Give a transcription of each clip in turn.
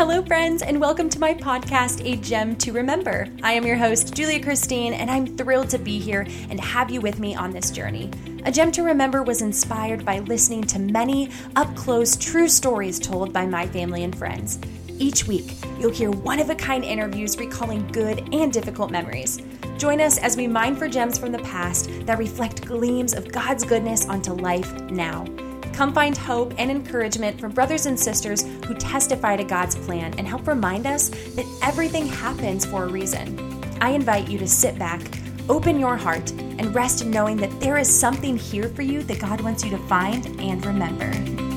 Hello, friends, and welcome to my podcast, A Gem to Remember. I am your host, Julia Christine, and I'm thrilled to be here and have you with me on this journey. A Gem to Remember was inspired by listening to many up close, true stories told by my family and friends. Each week, you'll hear one of a kind interviews recalling good and difficult memories. Join us as we mine for gems from the past that reflect gleams of God's goodness onto life now. Come find hope and encouragement from brothers and sisters who testify to God's plan and help remind us that everything happens for a reason. I invite you to sit back, open your heart, and rest in knowing that there is something here for you that God wants you to find and remember.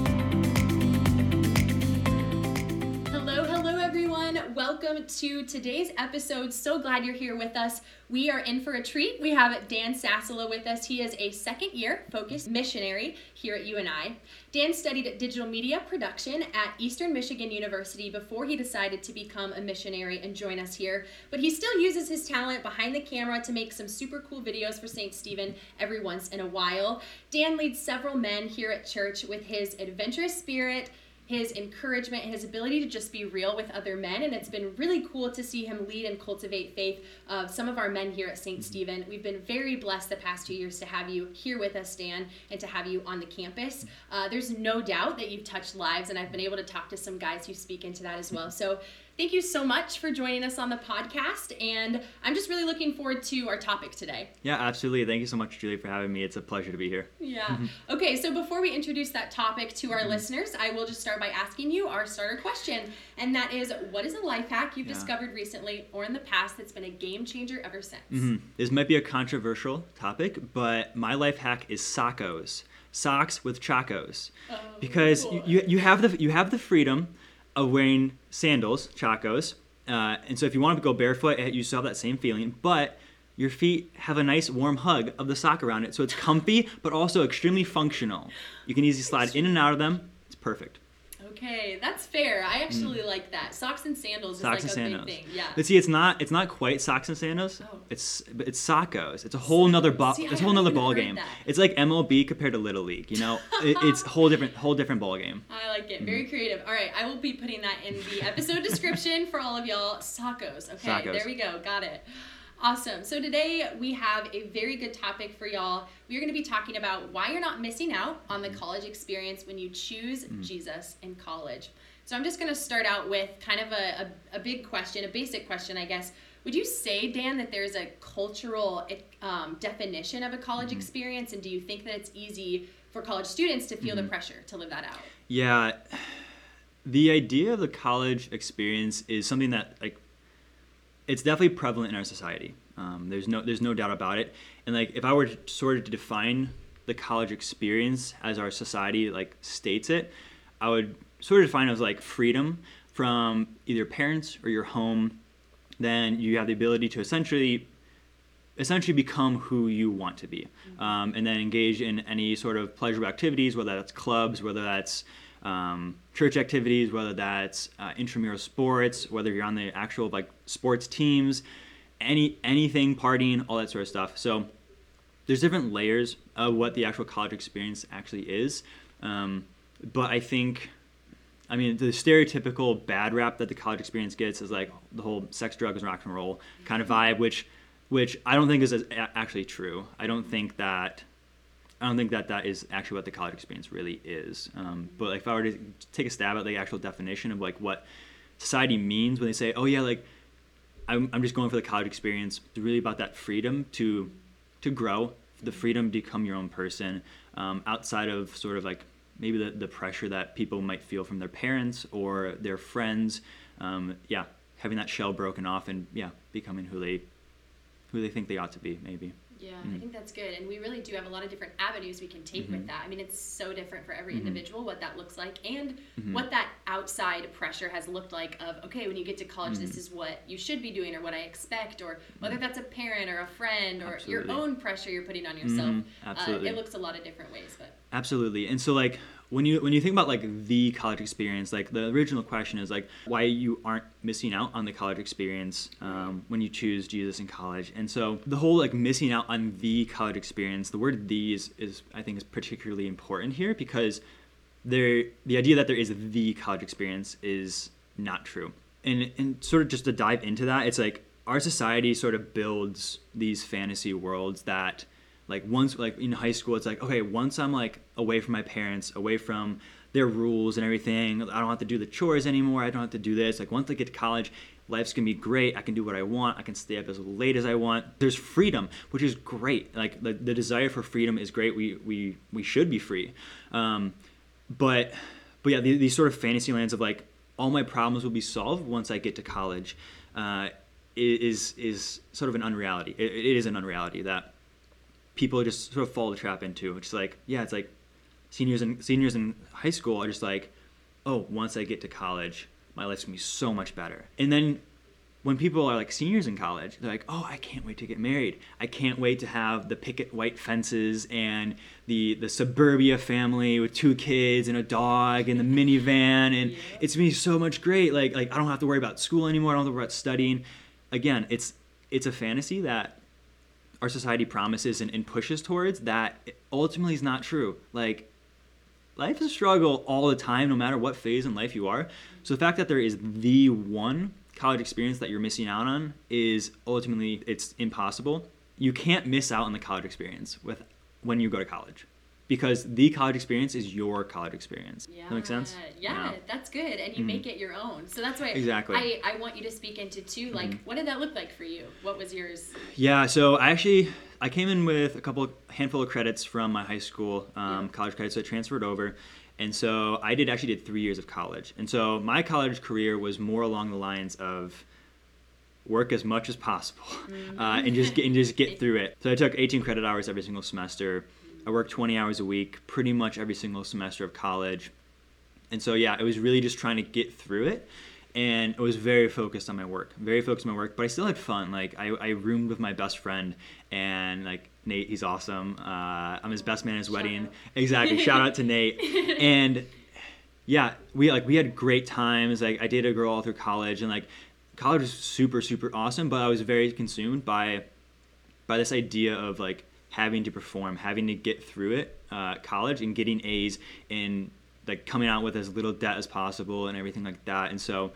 Welcome to today's episode. So glad you're here with us. We are in for a treat. We have Dan Sasala with us. He is a second year FOCUS missionary here at UNI. Dan studied digital media production at Eastern Michigan University before he decided to become a missionary and join us here. But he still uses his talent behind the camera to make some super cool videos for St. Stephen every once in a while. Dan leads several men here at church with his adventurous spirit his encouragement, his ability to just be real with other men. And it's been really cool to see him lead and cultivate faith of some of our men here at St. Stephen. We've been very blessed the past two years to have you here with us, Dan, and to have you on the campus. Uh, there's no doubt that you've touched lives, and I've been able to talk to some guys who speak into that as well. So Thank you so much for joining us on the podcast, and I'm just really looking forward to our topic today. Yeah, absolutely. Thank you so much, Julie, for having me. It's a pleasure to be here. Yeah. okay, so before we introduce that topic to our mm-hmm. listeners, I will just start by asking you our starter question, and that is what is a life hack you've yeah. discovered recently or in the past that's been a game changer ever since? Mm-hmm. This might be a controversial topic, but my life hack is Sacos. Socks with chacos. Oh, because cool. you, you have the you have the freedom of wearing sandals, chacos. Uh, and so if you want to go barefoot, you still have that same feeling, but your feet have a nice warm hug of the sock around it. So it's comfy, but also extremely functional. You can easily slide in and out of them. It's perfect. Okay, that's fair. I actually mm. like that. Socks and sandals socks is like and a sandals. big thing. Yeah. But see, it's not it's not quite socks and sandals. Oh. It's it's Sacos. It's a whole nother ball. it's a whole nother ball game. That. It's like MLB compared to Little League. You know, it, it's whole different whole different ball game. I like it. Very mm. creative. All right, I will be putting that in the episode description for all of y'all. Sacos. Okay, Sacos. there we go. Got it. Awesome. So today we have a very good topic for y'all. We're going to be talking about why you're not missing out on the college experience when you choose mm. Jesus in college. So I'm just going to start out with kind of a, a, a, big question, a basic question, I guess. Would you say, Dan, that there's a cultural um, definition of a college mm-hmm. experience? And do you think that it's easy for college students to feel mm-hmm. the pressure to live that out? Yeah. The idea of the college experience is something that, like, it's definitely prevalent in our society. Um, there's no there's no doubt about it. And like if I were to sort of to define the college experience as our society like states it, I would sort of define it as like freedom from either parents or your home, then you have the ability to essentially essentially become who you want to be mm-hmm. um, and then engage in any sort of pleasurable activities whether that's clubs whether that's um, church activities whether that's uh, intramural sports whether you're on the actual like sports teams any anything partying all that sort of stuff so there's different layers of what the actual college experience actually is um, but i think I mean, the stereotypical bad rap that the college experience gets is like the whole sex, drugs, and rock and roll kind of vibe, which, which I don't think is actually true. I don't think that, I don't think that that is actually what the college experience really is. Um, but like, if I were to take a stab at the actual definition of like what society means when they say, oh yeah, like I'm, I'm just going for the college experience, it's really about that freedom to, to grow, the freedom to become your own person um, outside of sort of like maybe the, the pressure that people might feel from their parents or their friends. Um, yeah, having that shell broken off and yeah, becoming who they who they think they ought to be, maybe. Yeah, mm-hmm. I think that's good. And we really do have a lot of different avenues we can take mm-hmm. with that. I mean, it's so different for every mm-hmm. individual what that looks like and mm-hmm. what that outside pressure has looked like of, okay, when you get to college, this mm-hmm. is what you should be doing or what I expect, or whether mm-hmm. that's a parent or a friend or Absolutely. your own pressure you're putting on yourself. Absolutely. Uh, it looks a lot of different ways. but Absolutely. And so, like, when you when you think about like the college experience, like the original question is like why you aren't missing out on the college experience um, when you choose Jesus in college. And so the whole like missing out on the college experience, the word "the" is, is I think is particularly important here because there the idea that there is the college experience is not true. And and sort of just to dive into that, it's like our society sort of builds these fantasy worlds that like once like in high school it's like okay once i'm like away from my parents away from their rules and everything i don't have to do the chores anymore i don't have to do this. Like once i get to college life's gonna be great i can do what i want i can stay up as late as i want. There's freedom which is great. Like the, the desire for freedom is great. We we we should be free. Um, but but yeah these, these sort of fantasy lands of like all my problems will be solved once i get to college uh, is is sort of an unreality. It, it is an unreality that people just sort of fall the trap into. It's like yeah, it's like seniors and seniors in high school are just like, oh, once I get to college, my life's gonna be so much better. And then when people are like seniors in college, they're like, oh, I can't wait to get married. I can't wait to have the picket white fences and the the suburbia family with two kids and a dog and the minivan and yeah. it's gonna be so much great. Like like I don't have to worry about school anymore. I don't have to worry about studying again, it's it's a fantasy that our society promises and, and pushes towards that ultimately is not true. Like life is a struggle all the time, no matter what phase in life you are. So the fact that there is the one college experience that you're missing out on is ultimately it's impossible. You can't miss out on the college experience with when you go to college because the college experience is your college experience. Yeah. That makes sense? Yeah, yeah. that's good. And you mm-hmm. make it your own. So that's why exactly. I, I want you to speak into too, like mm-hmm. what did that look like for you? What was yours? Yeah, so I actually I came in with a couple handful of credits from my high school, um, yeah. college credits, so I transferred over. And so I did actually did three years of college. And so my college career was more along the lines of work as much as possible mm-hmm. uh, and just get, and just get through it. So I took 18 credit hours every single semester. I worked 20 hours a week pretty much every single semester of college. And so, yeah, it was really just trying to get through it. And I was very focused on my work, very focused on my work, but I still had fun. Like, I, I roomed with my best friend, and like, Nate, he's awesome. Uh, I'm his best man at his Shout wedding. Out. Exactly. Shout out to Nate. And yeah, we like we had great times. Like I dated a girl all through college, and like college was super super awesome. But I was very consumed by by this idea of like having to perform, having to get through it, uh, college, and getting A's and like coming out with as little debt as possible and everything like that. And so,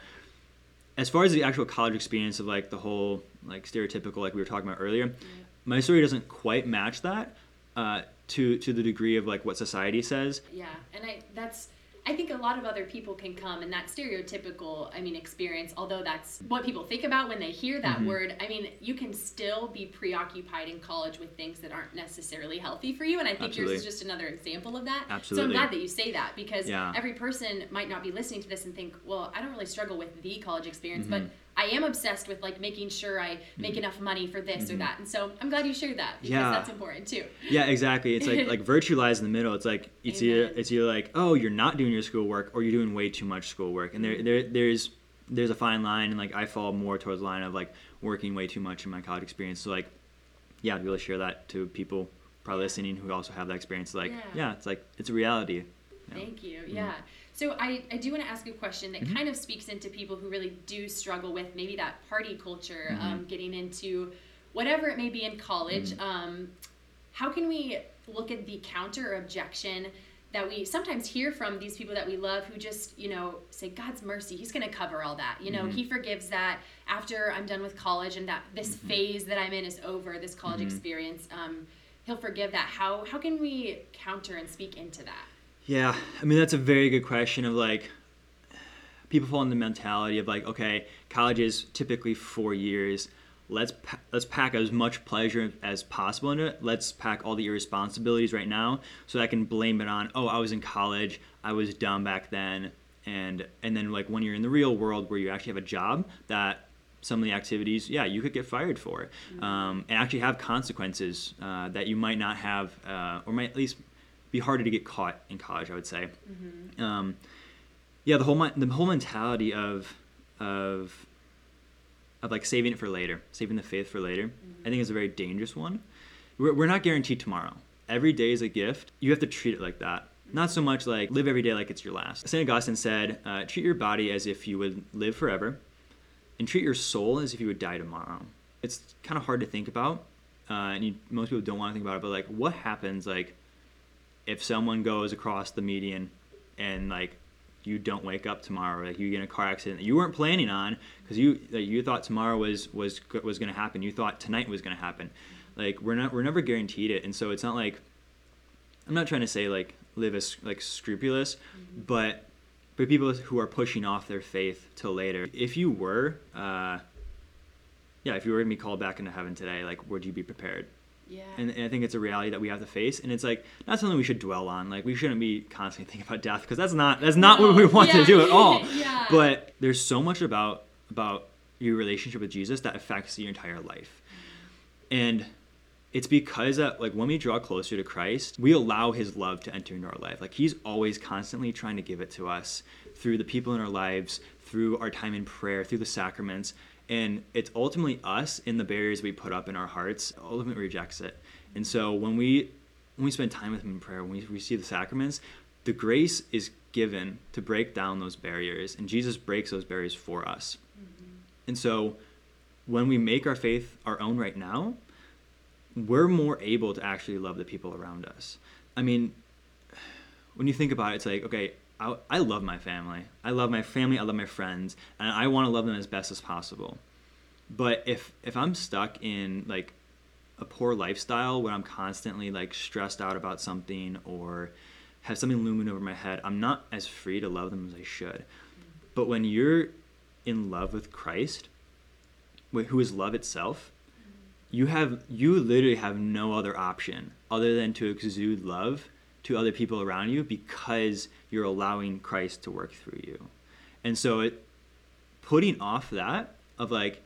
as far as the actual college experience of like the whole like stereotypical like we were talking about earlier, yeah. my story doesn't quite match that uh, to to the degree of like what society says. Yeah, and I that's I think a lot of other people can come and that stereotypical, I mean, experience, although that's what people think about when they hear that mm-hmm. word, I mean, you can still be preoccupied in college with things that aren't necessarily healthy for you. And I think Absolutely. yours is just another example of that. Absolutely. So I'm glad that you say that because yeah. every person might not be listening to this and think, well, I don't really struggle with the college experience, mm-hmm. but I am obsessed with like making sure I make mm-hmm. enough money for this mm-hmm. or that. And so I'm glad you shared that because yeah. that's important too. Yeah, exactly. It's like like virtue lies in the middle. It's like it's Amen. either it's either like, oh, you're not doing your schoolwork or you're doing way too much schoolwork. And there mm-hmm. there there's there's a fine line and like I fall more towards the line of like working way too much in my college experience. So like yeah, I'd be able to share that to people probably listening who also have that experience like yeah, yeah it's like it's a reality. Thank you. Mm-hmm. So I, I do want to ask a question that mm-hmm. kind of speaks into people who really do struggle with maybe that party culture, mm-hmm. um, getting into whatever it may be in college. Mm-hmm. Um, how can we look at the counter objection that we sometimes hear from these people that we love who just, you know, say, God's mercy, He's going to cover all that. You know, mm-hmm. He forgives that after I'm done with college and that this mm-hmm. phase that I'm in is over, this college mm-hmm. experience. Um, he'll forgive that. How, how can we counter and speak into that? Yeah, I mean that's a very good question of like people fall in the mentality of like okay, college is typically 4 years. Let's pa- let's pack as much pleasure as possible into it. Let's pack all the irresponsibilities right now so I can blame it on oh, I was in college, I was dumb back then and and then like when you're in the real world where you actually have a job that some of the activities, yeah, you could get fired for, mm-hmm. um, and actually have consequences uh, that you might not have, uh, or might at least be harder to get caught in college. I would say. Mm-hmm. Um, yeah, the whole the whole mentality of of of like saving it for later, saving the faith for later. Mm-hmm. I think is a very dangerous one. We're, we're not guaranteed tomorrow. Every day is a gift. You have to treat it like that. Not so much like live every day like it's your last. St. Augustine said, uh, treat your body as if you would live forever, and treat your soul as if you would die tomorrow. It's kind of hard to think about, uh, and you, most people don't want to think about it. But like, what happens like if someone goes across the median and like you don't wake up tomorrow, like you get in a car accident that you weren't planning on because you like, you thought tomorrow was was was going to happen. You thought tonight was going to happen. Like we're not we're never guaranteed it, and so it's not like I'm not trying to say like live as like scrupulous, mm-hmm. but for people who are pushing off their faith till later, if you were, uh, yeah, if you were gonna be called back into heaven today, like would you be prepared? Yeah. And, and, I think it's a reality that we have to face, and it's like not something we should dwell on. Like we shouldn't be constantly thinking about death because that's not that's not no. what we want yeah. to do at all. yeah. But there's so much about about your relationship with Jesus that affects your entire life, and it's because that like when we draw closer to Christ, we allow His love to enter into our life. Like He's always constantly trying to give it to us through the people in our lives, through our time in prayer, through the sacraments and it's ultimately us in the barriers we put up in our hearts ultimately rejects it. And so when we when we spend time with him in prayer when we receive the sacraments the grace is given to break down those barriers. And jesus breaks those barriers for us. Mm-hmm. and so when we make our faith our own right now we're more able to actually love the people around us. I mean when you think about it it's like okay I, I love my family. I love my family. I love my friends, and I want to love them as best as possible. But if if I'm stuck in like a poor lifestyle where I'm constantly like stressed out about something or have something looming over my head, I'm not as free to love them as I should. But when you're in love with Christ, who is love itself, you have you literally have no other option other than to exude love to other people around you because you're allowing Christ to work through you. And so it putting off that of like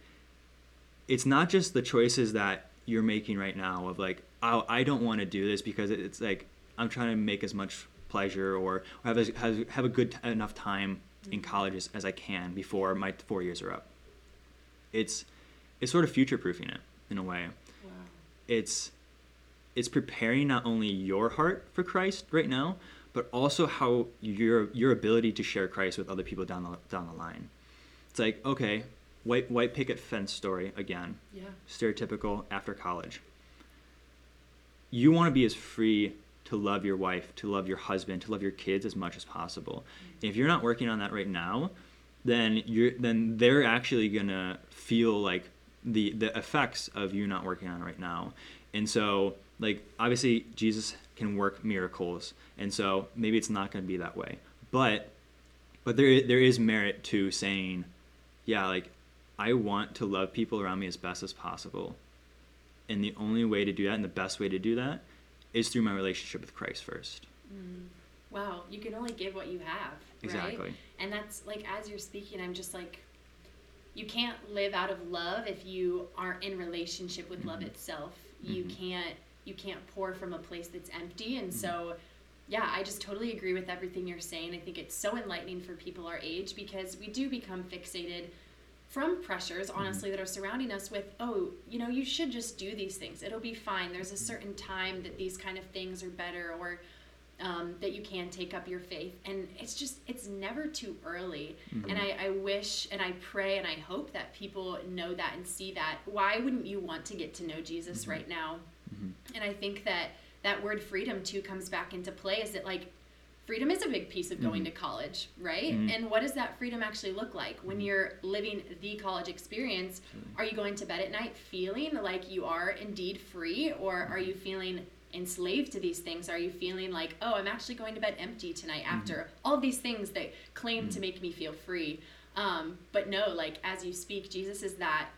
it's not just the choices that you're making right now of like oh I don't want to do this because it's like I'm trying to make as much pleasure or, have a, have, have a good enough time in mm-hmm. college as, as I can before my 4 years are up. It's it's sort of future proofing it in a way. Wow. It's it's preparing not only your heart for Christ right now, but also how your your ability to share Christ with other people down the down the line. It's like okay, white white picket fence story again. Yeah. Stereotypical after college. You want to be as free to love your wife, to love your husband, to love your kids as much as possible. Mm-hmm. If you're not working on that right now, then you're then they're actually gonna feel like the the effects of you not working on it right now. And so like obviously Jesus can work miracles, and so maybe it's not going to be that way. But but there there is merit to saying, yeah, like I want to love people around me as best as possible, and the only way to do that, and the best way to do that, is through my relationship with Christ first. Mm. Wow, you can only give what you have. Exactly. Right? And that's like as you're speaking, I'm just like you can't live out of love if you aren't in relationship with mm-hmm. love itself. You mm-hmm. can't you can't pour from a place that's empty and so mm-hmm. yeah i just totally agree with everything you're saying i think it's so enlightening for people our age because we do become fixated from pressures mm-hmm. honestly that are surrounding us with oh you know you should just do these things it'll be fine there's a certain time that these kind of things are better or um, that you can take up your faith and it's just it's never too early mm-hmm. and I, I wish and i pray and i hope that people know that and see that why wouldn't you want to get to know jesus mm-hmm. right now Mm-hmm. And I think that that word freedom too comes back into play is that like freedom is a big piece of going mm-hmm. to college, right? Mm-hmm. And what does that freedom actually look like when mm-hmm. you're living the college experience? Are you going to bed at night feeling like you are indeed free, or are you feeling enslaved to these things? Are you feeling like, oh, I'm actually going to bed empty tonight mm-hmm. after all these things that claim to mm-hmm. make me feel free? Um, but no, like as you speak, Jesus is that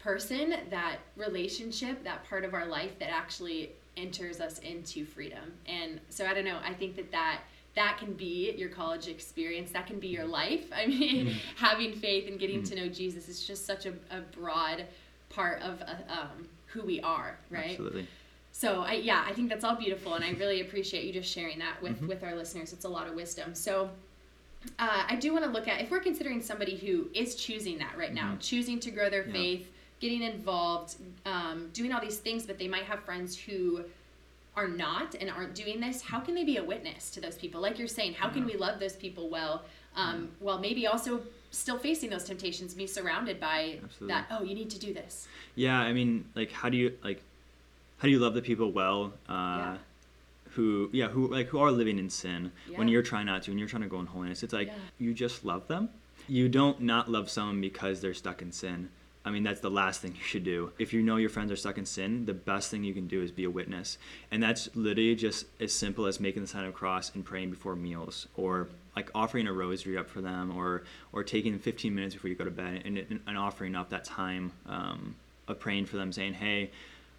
person, that relationship, that part of our life that actually enters us into freedom. And so I don't know, I think that that that can be your college experience that can be your life i mean mm. having faith and getting mm. to know jesus is just such a, a broad part of uh, um, who we are right absolutely so I, yeah i think that's all beautiful and i really appreciate you just sharing that with mm-hmm. with our listeners it's a lot of wisdom so uh, i do want to look at if we're considering somebody who is choosing that right now mm-hmm. choosing to grow their yeah. faith getting involved, um, doing all these things, but they might have friends who are not and aren't doing this. How can they be a witness to those people? Like you're saying, how can we love those people well, um, while maybe also still facing those temptations, be surrounded by Absolutely. that. Oh, you need to do this. Yeah, I mean, like, how do you like, how do you love the people well? Uh, yeah. who yeah who like who are living in sin when you're trying not to and you're trying to go in holiness it's like Yeah. you just love them you don't not love someone because they're stuck in sin i mean that's the last thing you should do. If you know your friends are stuck in sin the best thing you can do is be a witness. And that's literally just as simple as making the sign of the cross and praying before meals or like offering a rosary up for them or or taking 15 minutes before you go to bed and, and offering up that time um, of praying for them saying hey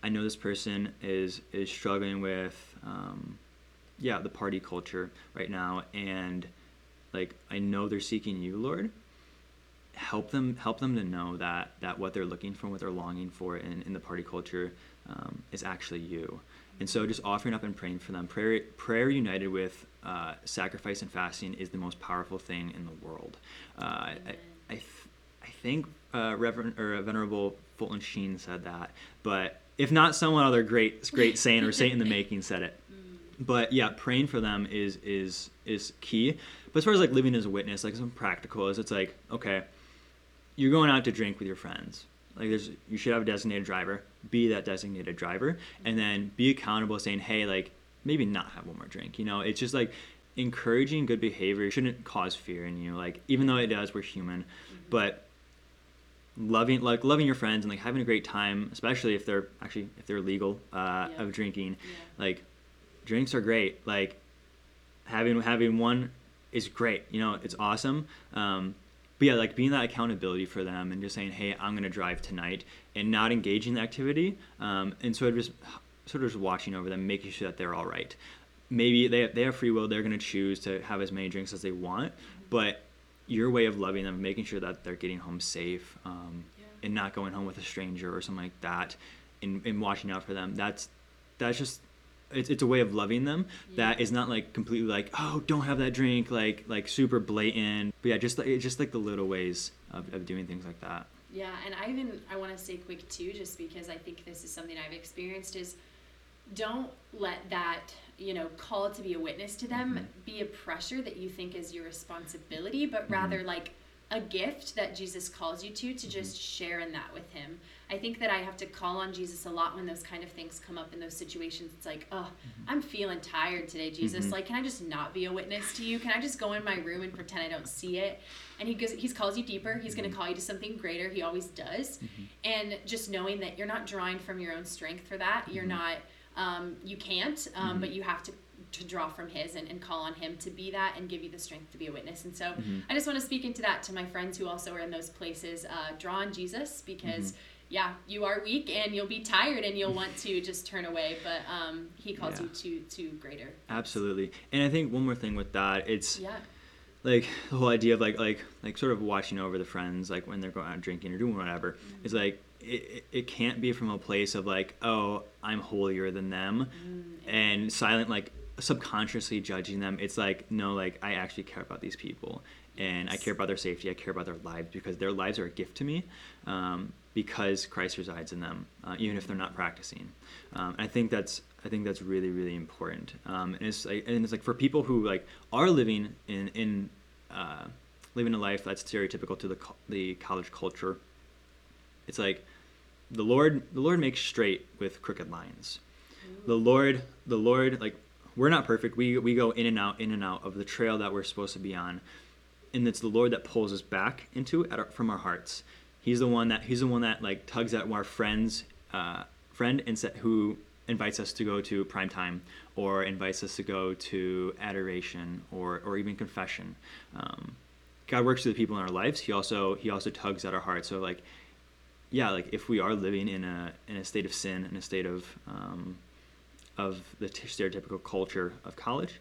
i know this person is is struggling with um, yeah the party culture right now. And like i know they're seeking you lord help them help them to know that that what they're looking for what they're longing for in, in the party culture um, is actually you and so just offering up and praying for them prayer prayer united with uh, sacrifice and fasting is the most powerful thing in the world uh, I, I, th- I think uh, Reverend or Venerable Fulton Sheen said that, but if not, someone other great great saint or saint in the making said it. But yeah, praying for them is is is key. But as far as like living as a witness, like some practical is it's like okay, you're going out to drink with your friends. Like there's you should have a designated driver. Be that designated driver, and then be accountable, saying hey, like maybe not have one more drink. You know, it's just like encouraging good behavior shouldn't cause fear in you. Like even though it does, we're human, but loving like loving your friends and like having a great time especially if they're actually if they're legal uh, Yeah. of drinking Yeah. like drinks are great like having having one is great you know it's awesome um, but yeah like being that accountability for them and just saying hey i'm going to drive tonight and not engaging the activity um, and sort of just sort of just watching over them making sure that they're all right maybe they, they have free will they're going to choose to have as many drinks as they want but your way of loving them making sure that they're getting home safe um, Yeah. and not going home with a stranger or something like that and, and watching out for them that's that's just it's, it's a way of loving them that Yeah. is not like completely like oh don't have that drink like like super blatant but yeah just like just like the little ways of, of doing things like that Yeah, and I even I want to say quick too, just because I think this is something I've experienced is don't let that you know call to be a witness to them Mhm. be a pressure that you think is your responsibility, but rather like a gift that Jesus calls you to to just share in that with him. I think that I have to call on Jesus a lot when those kind of things come up in those situations. It's like, oh, I'm feeling tired today, Jesus. Mhm. Like, can I just not be a witness to you? Can I just go in my room and pretend I don't see it? And he goes, he calls you deeper. He's going Mhm. to call you to something greater. He always does. And just knowing that you're not drawing from your own strength for that. You're Mhm. not, um, you can't, um, but you have to to draw from his and, and call on him to be that and give you the strength to be a witness. And so Mhm. I just want to speak into that to my friends who also are in those places. Uh, draw on Jesus because, Mhm. yeah, you are weak and you'll be tired and you'll want to just turn away, but um, he calls Yeah. you to to greater. absolutely and i think one more thing with that it's Yeah. like the whole idea of like like like sort of watching over the friends like when they're going out drinking or doing whatever Mm-hmm. is like it, it- can't be from a place of like oh i'm holier than them Mm, and silent like subconsciously judging them it's like no like i actually care about these people and i care about their safety i care about their lives because their lives are a gift to me um, because christ resides in them uh, even if they're not practicing. Um, i think that's i think that's really really important. Um, and it's like and it's like for people who like are living in in uh, living a life that's stereotypical to the the college culture it's like the lord the lord makes straight with crooked lines. The lord the lord like we're not perfect. We we go in and out in and out of the trail that we're supposed to be on. And it's the lord that pulls us back into our, from our hearts. He's the one that he's the one that like tugs at our friends uh, friend and set, who invites us to go to prime time or invites us to go to adoration or or even confession. Um, god works through the people in our lives. He also he also tugs at our hearts. So like yeah like if we are living in a in a state of sin in a state of um, of the t- stereotypical culture of college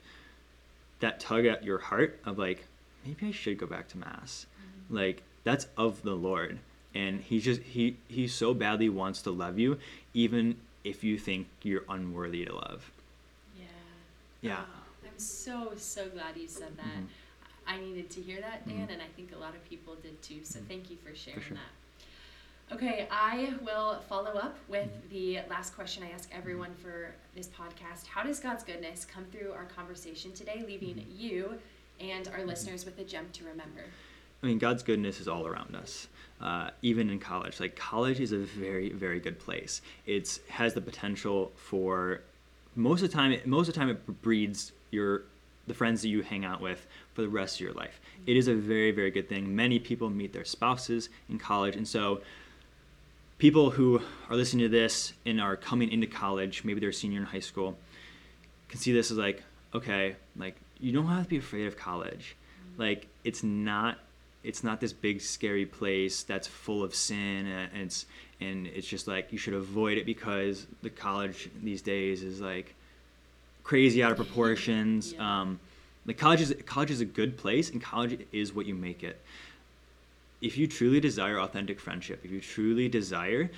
that tug at your heart of like maybe i should go back to mass like that's of the lord and he just he he so badly wants to love you even if you think you're unworthy to love Yeah. yeah Oh, I'm so so glad you said that. Mhm. I needed to hear that, Dan, Mhm. and I think a lot of people did too. So Mhm. thank you for sharing sure. that. Okay, I will follow up with the last question I ask everyone for this podcast. How does God's goodness come through our conversation today, leaving you and our listeners with a gem to remember? I mean, God's goodness is all around us, uh, even in college. Like college is a very, very good place. It's has the potential for most of the time, most of the time, it breeds your the friends that you hang out with for the rest of your life. It is a very, very good thing. Many people meet their spouses in college, and so people who are listening to this and are coming into college, maybe they're a senior in high school, can see this as like, okay, like you don't have to be afraid of college. Like it's not it's not this big scary place that's full of sin and it's and it's just like you should avoid it because the college these days is like crazy out of proportions. Yeah. Um, like college is college is a good place, and college is what you make it. If you truly desire authentic friendship, if you truly desire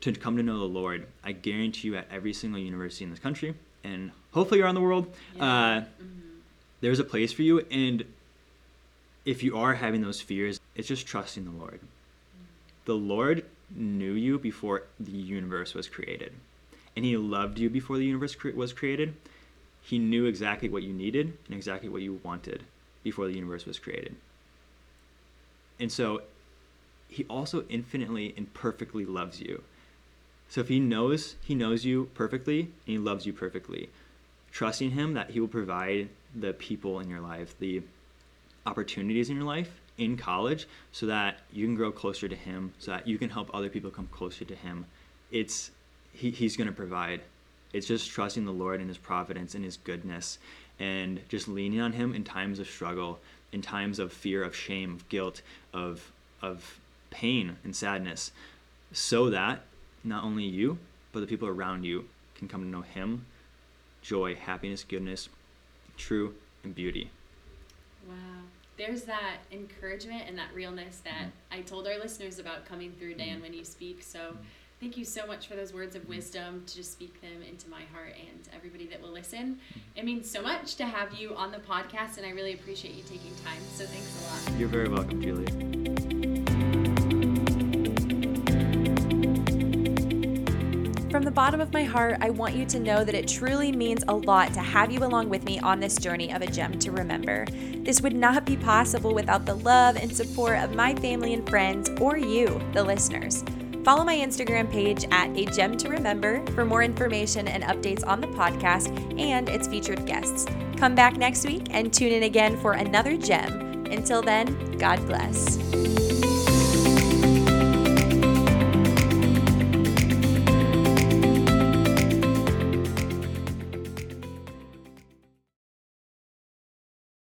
to come to know the Lord, I guarantee you, at every single university in this country, and hopefully around the world, yeah. uh, mm-hmm. there's a place for you. And if you are having those fears, it's just trusting the Lord. Mm-hmm. The Lord knew you before the universe was created, and He loved you before the universe cre- was created. He knew exactly what you needed and exactly what you wanted before the universe was created. And so he also infinitely and perfectly loves you. So if he knows he knows you perfectly and he loves you perfectly, trusting him that he will provide the people in your life, the opportunities in your life in college so that you can grow closer to him, so that you can help other people come closer to him. It's he, he's going to provide it's just trusting the Lord and His providence and His goodness and just leaning on Him in times of struggle, in times of fear, of shame, of guilt, of, of pain and sadness, so that not only you, but the people around you can come to know Him, joy, happiness, goodness, true, and beauty. Wow. There's that encouragement and that realness that mm-hmm. I told our listeners about coming through, Dan, mm-hmm. when you speak. So, mm-hmm Thank you so much for those words of wisdom to just speak them into my heart and everybody that will listen. It means so much to have you on the podcast, and I really appreciate you taking time. So thanks a lot. You're very welcome, Julie. From the bottom of my heart, I want you to know that it truly means a lot to have you along with me on this journey of a gem to remember. This would not be possible without the love and support of my family and friends or you, the listeners. Follow my Instagram page at A Gem to Remember for more information and updates on the podcast and its featured guests. Come back next week and tune in again for another gem. Until then, God bless.